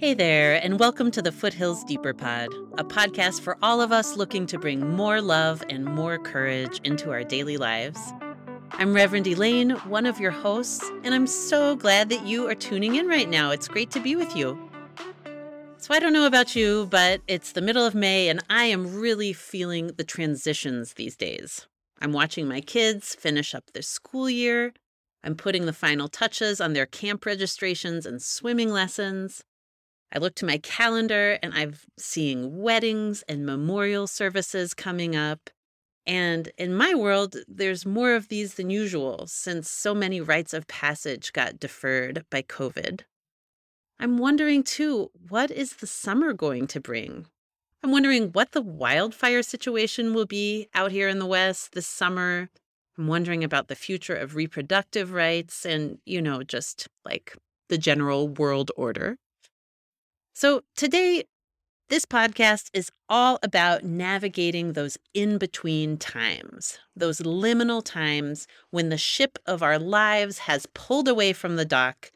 Hey there, and welcome to the Foothills Deeper Pod, a podcast for all of us looking to bring more love and more courage into our daily lives. I'm Reverend Elaine, one of your hosts, and I'm so glad that you are tuning in right now. It's great to be with you. So, I don't know about you, but it's the middle of May, and I am really feeling the transitions these days. I'm watching my kids finish up their school year. I'm putting the final touches on their camp registrations and swimming lessons. I look to my calendar and I'm seeing weddings and memorial services coming up. And in my world, there's more of these than usual since so many rites of passage got deferred by COVID. I'm wondering too, what is the summer going to bring? I'm wondering what the wildfire situation will be out here in the West this summer. I'm wondering about the future of reproductive rights and, you know, just like the general world order. So today, this podcast is all about navigating those in between times, those liminal times when the ship of our lives has pulled away from the dock,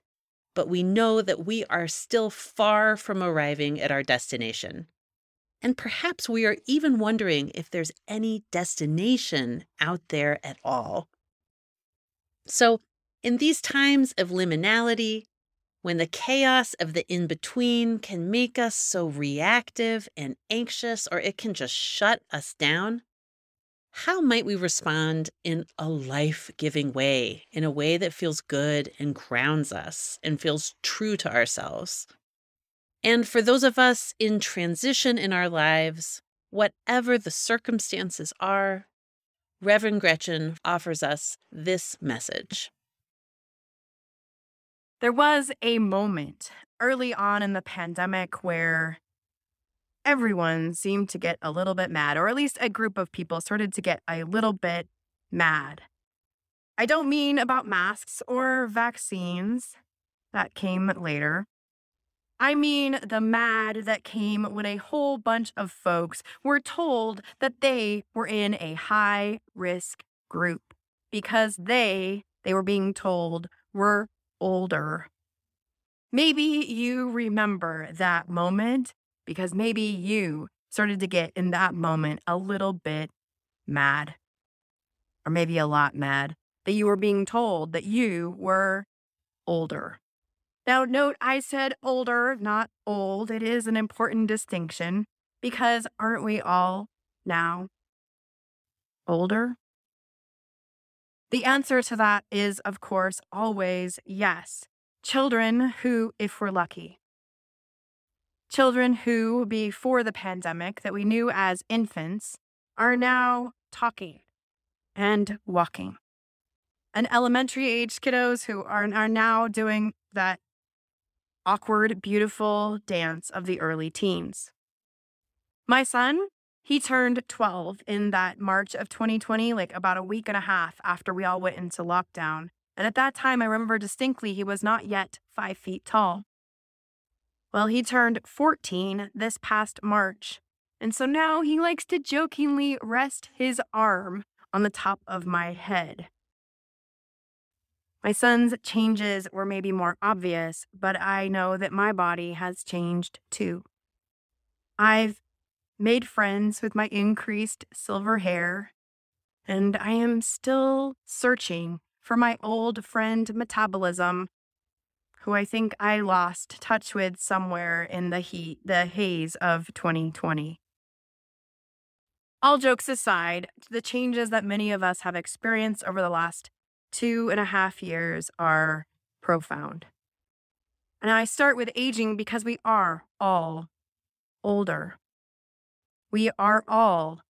but we know that we are still far from arriving at our destination. And perhaps we are even wondering if there's any destination out there at all. So, in these times of liminality, when the chaos of the in between can make us so reactive and anxious, or it can just shut us down, how might we respond in a life giving way, in a way that feels good and grounds us and feels true to ourselves? And for those of us in transition in our lives, whatever the circumstances are, Reverend Gretchen offers us this message. There was a moment early on in the pandemic where everyone seemed to get a little bit mad, or at least a group of people started to get a little bit mad. I don't mean about masks or vaccines, that came later. I mean the mad that came when a whole bunch of folks were told that they were in a high risk group because they, they were being told, were older. Maybe you remember that moment because maybe you started to get in that moment a little bit mad, or maybe a lot mad, that you were being told that you were older. Now, note I said older, not old. It is an important distinction because aren't we all now older? The answer to that is, of course, always yes. Children who, if we're lucky, children who, before the pandemic, that we knew as infants, are now talking and walking. And elementary age kiddos who are, are now doing that awkward, beautiful dance of the early teens. My son he turned 12 in that March of 2020, like about a week and a half after we all went into lockdown. And at that time, I remember distinctly he was not yet five feet tall. Well, he turned 14 this past March. And so now he likes to jokingly rest his arm on the top of my head. My son's changes were maybe more obvious, but I know that my body has changed too. I've made friends with my increased silver hair, and I am still searching for my old friend Metabolism, who I think I lost touch with somewhere in the heat, the haze of 2020. All jokes aside, the changes that many of us have experienced over the last two and a half years are profound. And I start with aging because we are all older. We are all,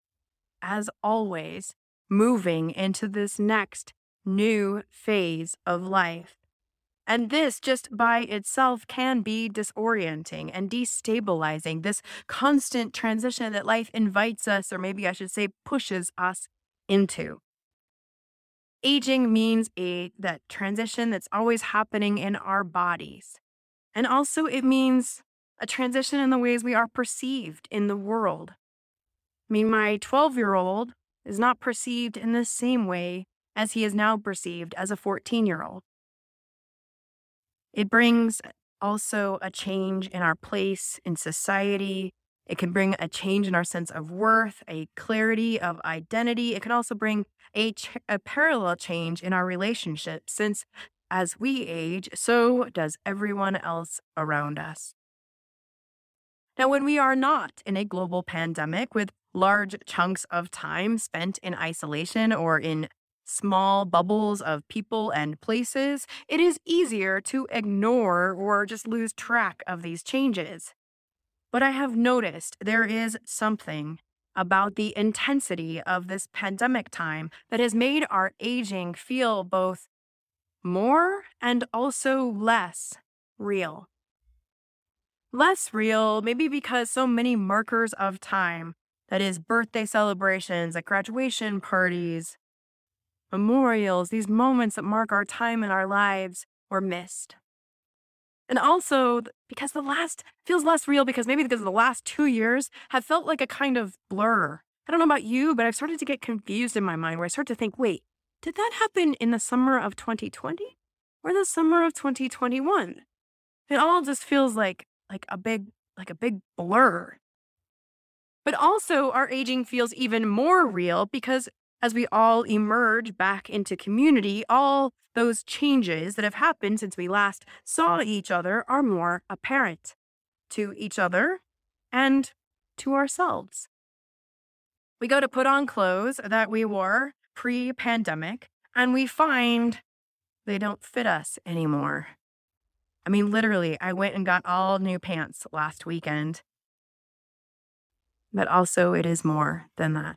as always, moving into this next new phase of life. And this just by itself can be disorienting and destabilizing. This constant transition that life invites us, or maybe I should say, pushes us into. Aging means a that transition that's always happening in our bodies. And also it means a transition in the ways we are perceived in the world. I mean, my 12 year old is not perceived in the same way as he is now perceived as a 14 year old. It brings also a change in our place in society. It can bring a change in our sense of worth, a clarity of identity. It can also bring a, ch- a parallel change in our relationships, since as we age, so does everyone else around us. Now, when we are not in a global pandemic with large chunks of time spent in isolation or in small bubbles of people and places, it is easier to ignore or just lose track of these changes. But I have noticed there is something about the intensity of this pandemic time that has made our aging feel both more and also less real. Less real, maybe because so many markers of time, that is, birthday celebrations, like graduation parties, memorials, these moments that mark our time in our lives, were missed. And also because the last feels less real because maybe because the last two years have felt like a kind of blur. I don't know about you, but I've started to get confused in my mind where I start to think, wait, did that happen in the summer of 2020 or the summer of 2021? It all just feels like like a big like a big blur. But also our aging feels even more real because as we all emerge back into community, all those changes that have happened since we last saw each other are more apparent to each other and to ourselves. We go to put on clothes that we wore pre pandemic and we find they don't fit us anymore. I mean, literally, I went and got all new pants last weekend. But also, it is more than that.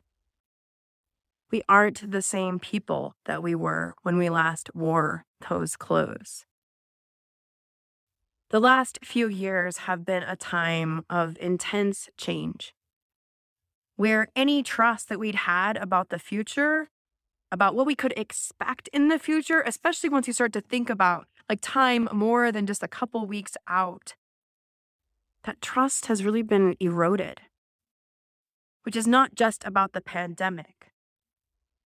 We aren't the same people that we were when we last wore those clothes. The last few years have been a time of intense change, where any trust that we'd had about the future, about what we could expect in the future, especially once you start to think about like time more than just a couple weeks out, that trust has really been eroded, which is not just about the pandemic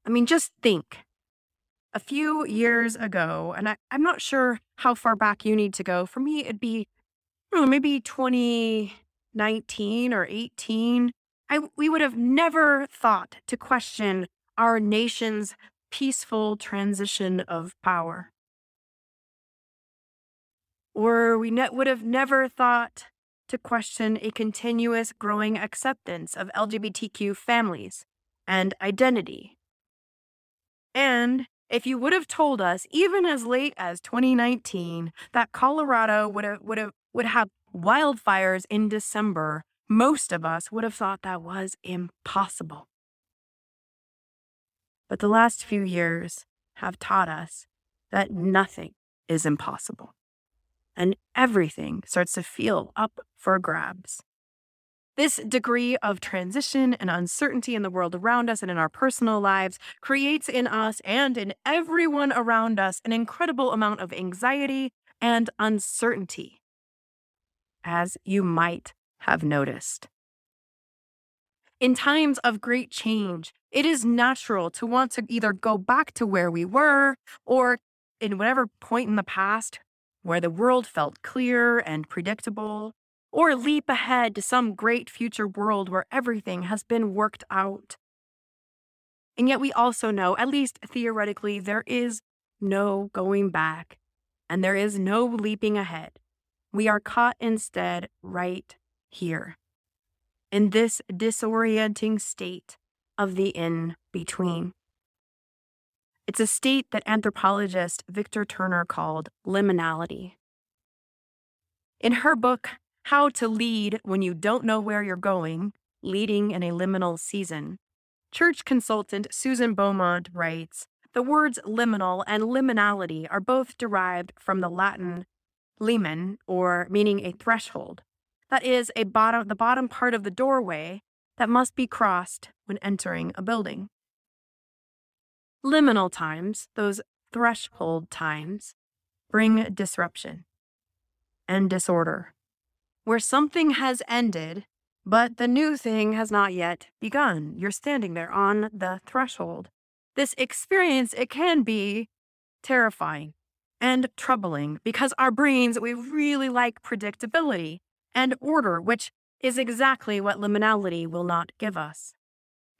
I mean, just think. A few years ago, and I, I'm not sure how far back you need to go. For me, it'd be know, maybe 2019 or 18. I, we would have never thought to question our nation's peaceful transition of power. Or we ne- would have never thought to question a continuous growing acceptance of LGBTQ families and identity. And if you would have told us, even as late as 2019, that Colorado would have, would have, would have wildfires in December, most of us would have thought that was impossible. But the last few years have taught us that nothing is impossible, and everything starts to feel up for grabs. This degree of transition and uncertainty in the world around us and in our personal lives creates in us and in everyone around us an incredible amount of anxiety and uncertainty, as you might have noticed. In times of great change, it is natural to want to either go back to where we were or in whatever point in the past where the world felt clear and predictable or leap ahead to some great future world where everything has been worked out. And yet, we also know, at least theoretically, there is no going back and there is no leaping ahead. We are caught instead right here in this disorienting state of the in between. It's a state that anthropologist Victor Turner called liminality. In her book, how to Lead When You Don't Know Where You're Going, Leading in a Liminal Season. Church consultant Susan Beaumont writes The words liminal and liminality are both derived from the Latin limen, or meaning a threshold. That is, a bottom, the bottom part of the doorway that must be crossed when entering a building. Liminal times, those threshold times, bring disruption and disorder where something has ended, but the new thing has not yet begun. You're standing there on the threshold. This experience, it can be terrifying and troubling because our brains, we really like predictability and order, which is exactly what liminality will not give us.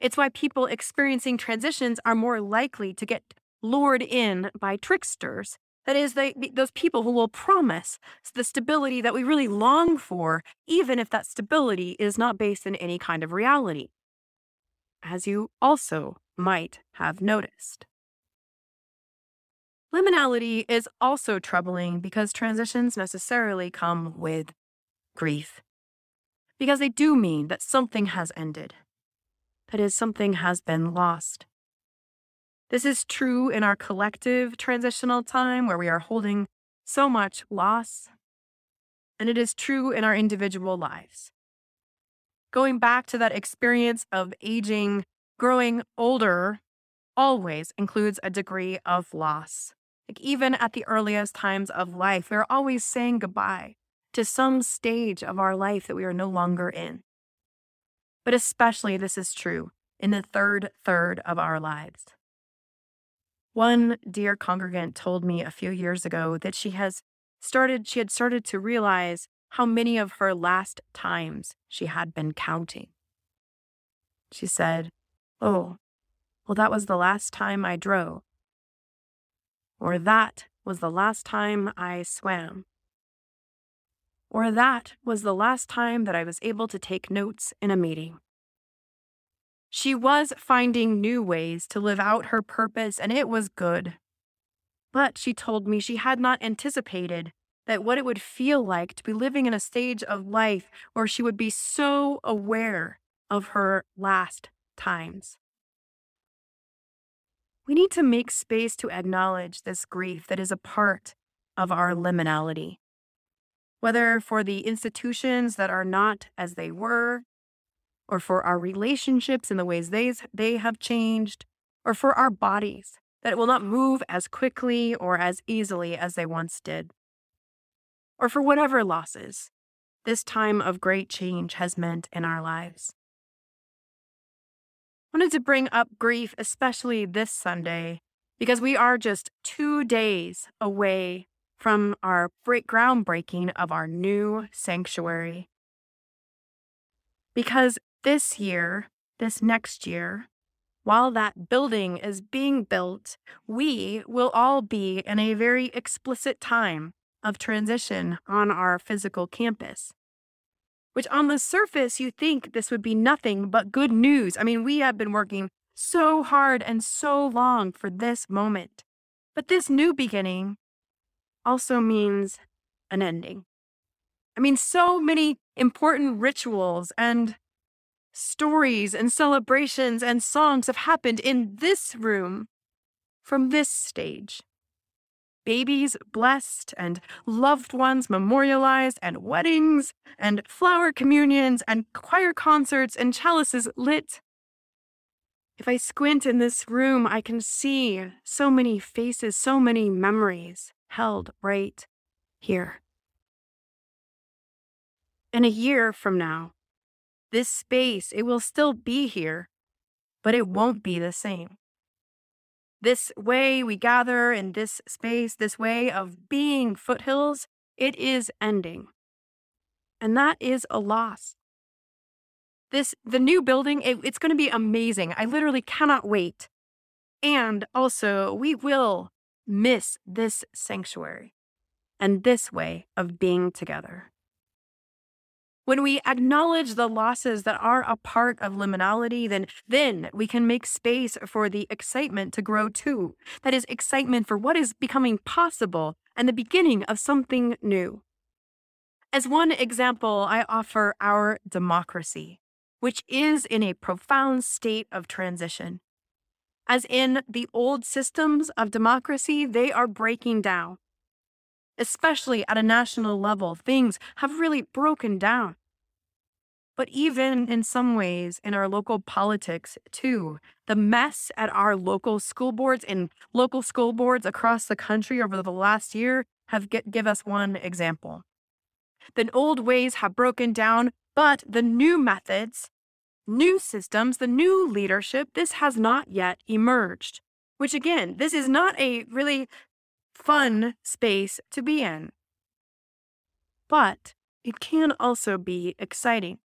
It's why people experiencing transitions are more likely to get lured in by tricksters. That is, they, those people who will promise the stability that we really long for, even if that stability is not based in any kind of reality. As you also might have noticed. Liminality is also troubling because transitions necessarily come with grief. Because they do mean that something has ended, that is, something has been lost. This is true in our collective transitional time where we are holding so much loss, and it is true in our individual lives. Going back to that experience of aging, growing older always includes a degree of loss. Like even at the earliest times of life, we're always saying goodbye to some stage of our life that we are no longer in. But especially this is true in the third third of our lives. One dear congregant told me a few years ago that she has started she had started to realize how many of her last times she had been counting. She said, "Oh, well that was the last time I drove." Or that was the last time I swam. Or that was the last time that I was able to take notes in a meeting. She was finding new ways to live out her purpose, and it was good. But she told me she had not anticipated that what it would feel like to be living in a stage of life where she would be so aware of her last times. We need to make space to acknowledge this grief that is a part of our liminality whether for the institutions that are not as they were, or for our relationships and the ways they, they have changed, or for our bodies that will not move as quickly or as easily as they once did, or for whatever losses this time of great change has meant in our lives. I wanted to bring up grief, especially this Sunday, because we are just two days away from our break groundbreaking of our new sanctuary. Because this year, this next year, while that building is being built, we will all be in a very explicit time of transition on our physical campus. Which, on the surface, you think this would be nothing but good news. I mean, we have been working so hard and so long for this moment. But this new beginning also means an ending. I mean, so many important rituals and stories and celebrations and songs have happened in this room from this stage. Babies blessed and loved ones memorialized, and weddings and flower communions and choir concerts and chalices lit. If I squint in this room, I can see so many faces, so many memories held right here. In a year from now, this space, it will still be here, but it won't be the same. This way we gather in this space, this way of being foothills, it is ending. And that is a loss. This the new building, it, it's going to be amazing. I literally cannot wait. And also, we will miss this sanctuary and this way of being together. When we acknowledge the losses that are a part of liminality, then, then we can make space for the excitement to grow too. That is, excitement for what is becoming possible and the beginning of something new. As one example, I offer our democracy, which is in a profound state of transition as in the old systems of democracy, they are breaking down. Especially at a national level, things have really broken down. But even in some ways, in our local politics too, the mess at our local school boards and local school boards across the country over the last year have get, give us one example. The old ways have broken down, but the new methods new systems, the new leadership, this has not yet emerged. Which again, this is not a really fun space to be in. But it can also be exciting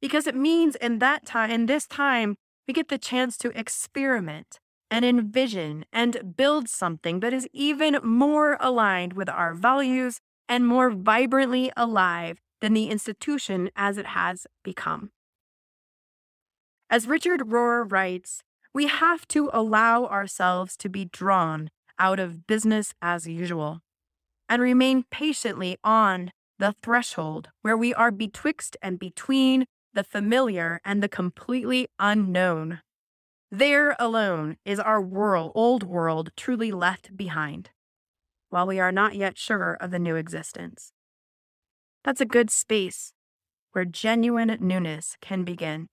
because it means in that time, in this time, we get the chance to experiment and envision and build something that is even more aligned with our values and more vibrantly alive than the institution as it has become. As Richard Rohr writes, we have to allow ourselves to be drawn out of business as usual and remain patiently on the threshold where we are betwixt and between the familiar and the completely unknown. There alone is our world, old world, truly left behind, while we are not yet sure of the new existence. That's a good space where genuine newness can begin.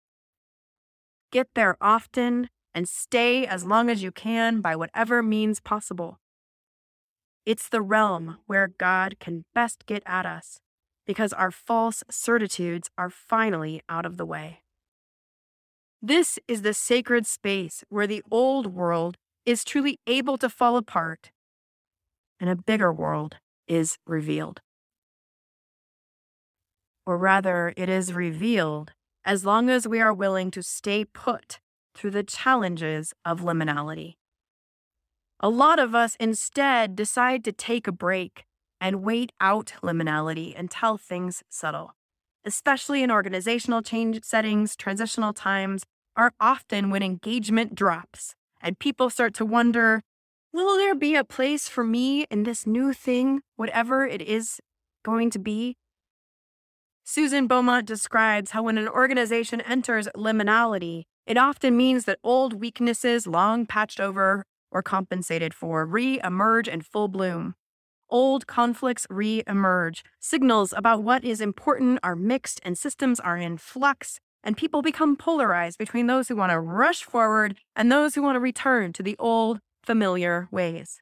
Get there often and stay as long as you can by whatever means possible. It's the realm where God can best get at us because our false certitudes are finally out of the way. This is the sacred space where the old world is truly able to fall apart and a bigger world is revealed. Or rather, it is revealed as long as we are willing to stay put through the challenges of liminality. A lot of us instead decide to take a break and wait out liminality until things settle. Especially in organizational change settings, transitional times are often when engagement drops and people start to wonder will there be a place for me in this new thing, whatever it is going to be? Susan Beaumont describes how when an organization enters liminality, it often means that old weaknesses, long patched over or compensated for, re emerge in full bloom. Old conflicts re emerge. Signals about what is important are mixed, and systems are in flux, and people become polarized between those who want to rush forward and those who want to return to the old, familiar ways.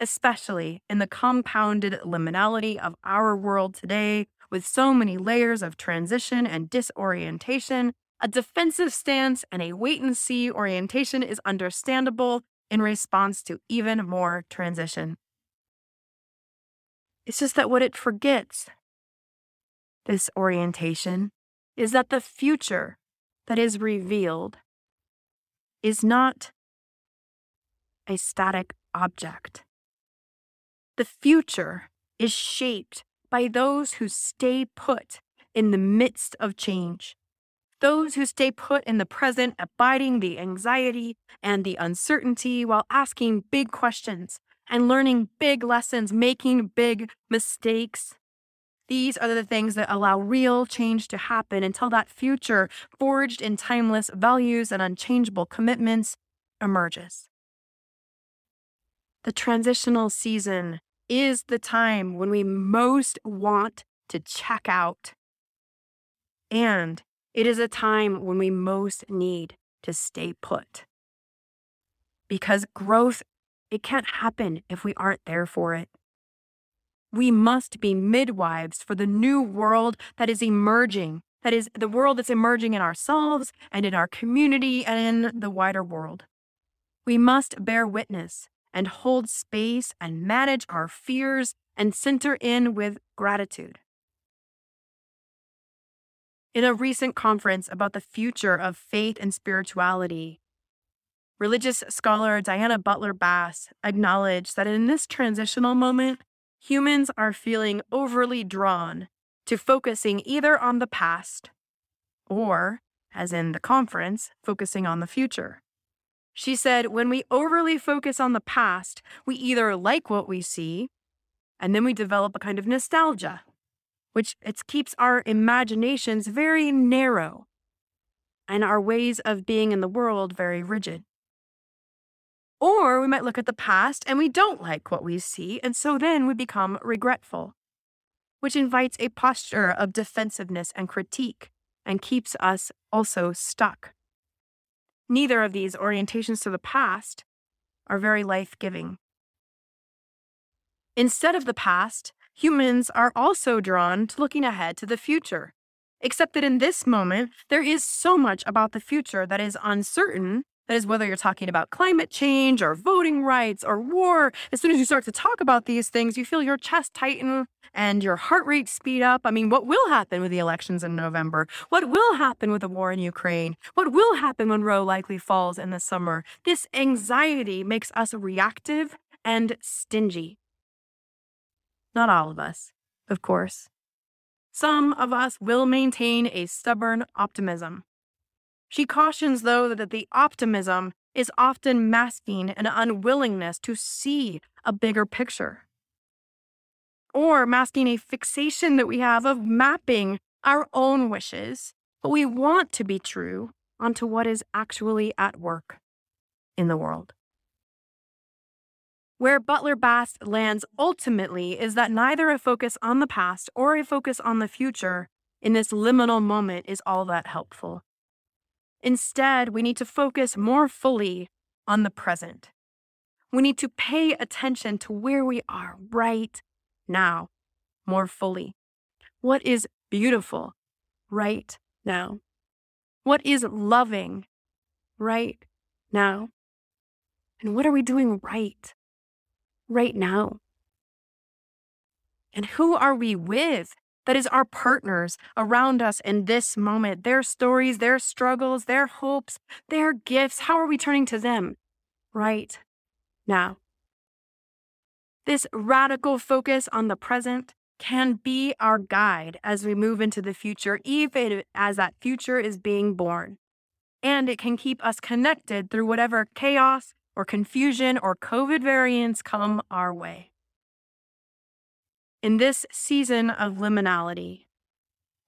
Especially in the compounded liminality of our world today, with so many layers of transition and disorientation, a defensive stance and a wait and see orientation is understandable in response to even more transition. It's just that what it forgets, this orientation, is that the future that is revealed is not a static object. The future is shaped by those who stay put in the midst of change those who stay put in the present, abiding the anxiety and the uncertainty while asking big questions and learning big lessons, making big mistakes. These are the things that allow real change to happen until that future, forged in timeless values and unchangeable commitments, emerges. The transitional season is the time when we most want to check out. And it is a time when we most need to stay put. Because growth, it can't happen if we aren't there for it. We must be midwives for the new world that is emerging, that is the world that's emerging in ourselves and in our community and in the wider world. We must bear witness and hold space and manage our fears and center in with gratitude. In a recent conference about the future of faith and spirituality, religious scholar Diana Butler Bass acknowledged that in this transitional moment, humans are feeling overly drawn to focusing either on the past or, as in the conference, focusing on the future. She said, when we overly focus on the past, we either like what we see, and then we develop a kind of nostalgia which it keeps our imaginations very narrow and our ways of being in the world very rigid. Or we might look at the past and we don't like what we see, and so then we become regretful, which invites a posture of defensiveness and critique and keeps us also stuck. Neither of these orientations to the past are very life giving. Instead of the past, humans are also drawn to looking ahead to the future. Except that in this moment, there is so much about the future that is uncertain That is whether you're talking about climate change or voting rights or war. As soon as you start to talk about these things, you feel your chest tighten and your heart rate speed up. I mean, what will happen with the elections in November? What will happen with the war in Ukraine? What will happen when Roe likely falls in the summer? This anxiety makes us reactive and stingy. Not all of us, of course. Some of us will maintain a stubborn optimism. She cautions, though, that the optimism is often masking an unwillingness to see a bigger picture, or masking a fixation that we have of mapping our own wishes, what we want to be true, onto what is actually at work in the world. Where Butler Bass lands ultimately is that neither a focus on the past or a focus on the future in this liminal moment is all that helpful. Instead, we need to focus more fully on the present. We need to pay attention to where we are right now more fully. What is beautiful right now? What is loving right now? And what are we doing right right now? And who are we with that is our partners around us in this moment, their stories, their struggles, their hopes, their gifts. How are we turning to them right now? This radical focus on the present can be our guide as we move into the future, even as that future is being born. And it can keep us connected through whatever chaos or confusion or COVID variants come our way in this season of liminality.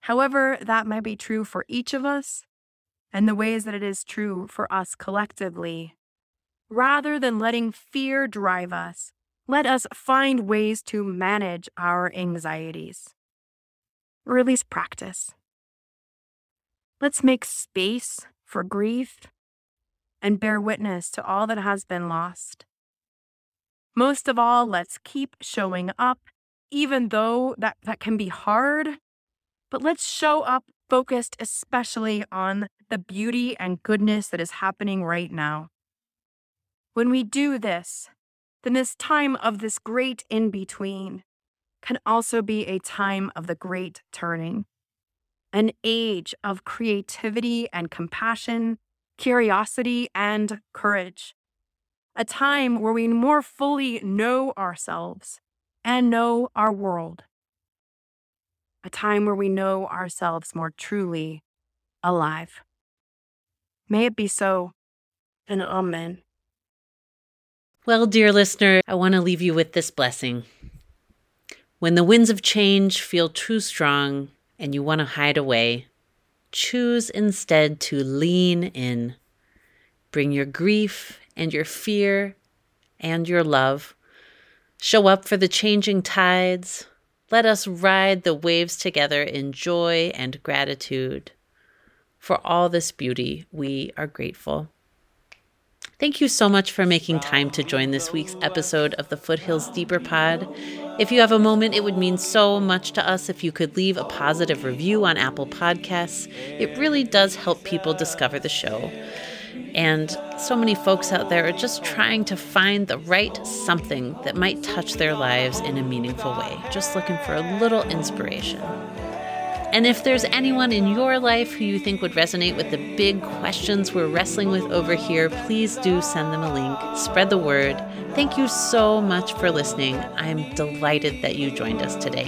However, that might be true for each of us and the ways that it is true for us collectively. Rather than letting fear drive us, let us find ways to manage our anxieties, least practice. Let's make space for grief and bear witness to all that has been lost. Most of all, let's keep showing up even though that, that can be hard. But let's show up focused especially on the beauty and goodness that is happening right now. When we do this, then this time of this great in between can also be a time of the great turning, an age of creativity and compassion, curiosity and courage, a time where we more fully know ourselves and know our world. A time where we know ourselves more truly alive. May it be so, and amen. Well, dear listener, I want to leave you with this blessing. When the winds of change feel too strong and you want to hide away, choose instead to lean in. Bring your grief and your fear and your love Show up for the changing tides. Let us ride the waves together in joy and gratitude. For all this beauty, we are grateful. Thank you so much for making time to join this week's episode of the Foothills Deeper Pod. If you have a moment, it would mean so much to us if you could leave a positive review on Apple Podcasts. It really does help people discover the show. And so many folks out there are just trying to find the right something that might touch their lives in a meaningful way, just looking for a little inspiration. And if there's anyone in your life who you think would resonate with the big questions we're wrestling with over here, please do send them a link. Spread the word. Thank you so much for listening. I'm delighted that you joined us today.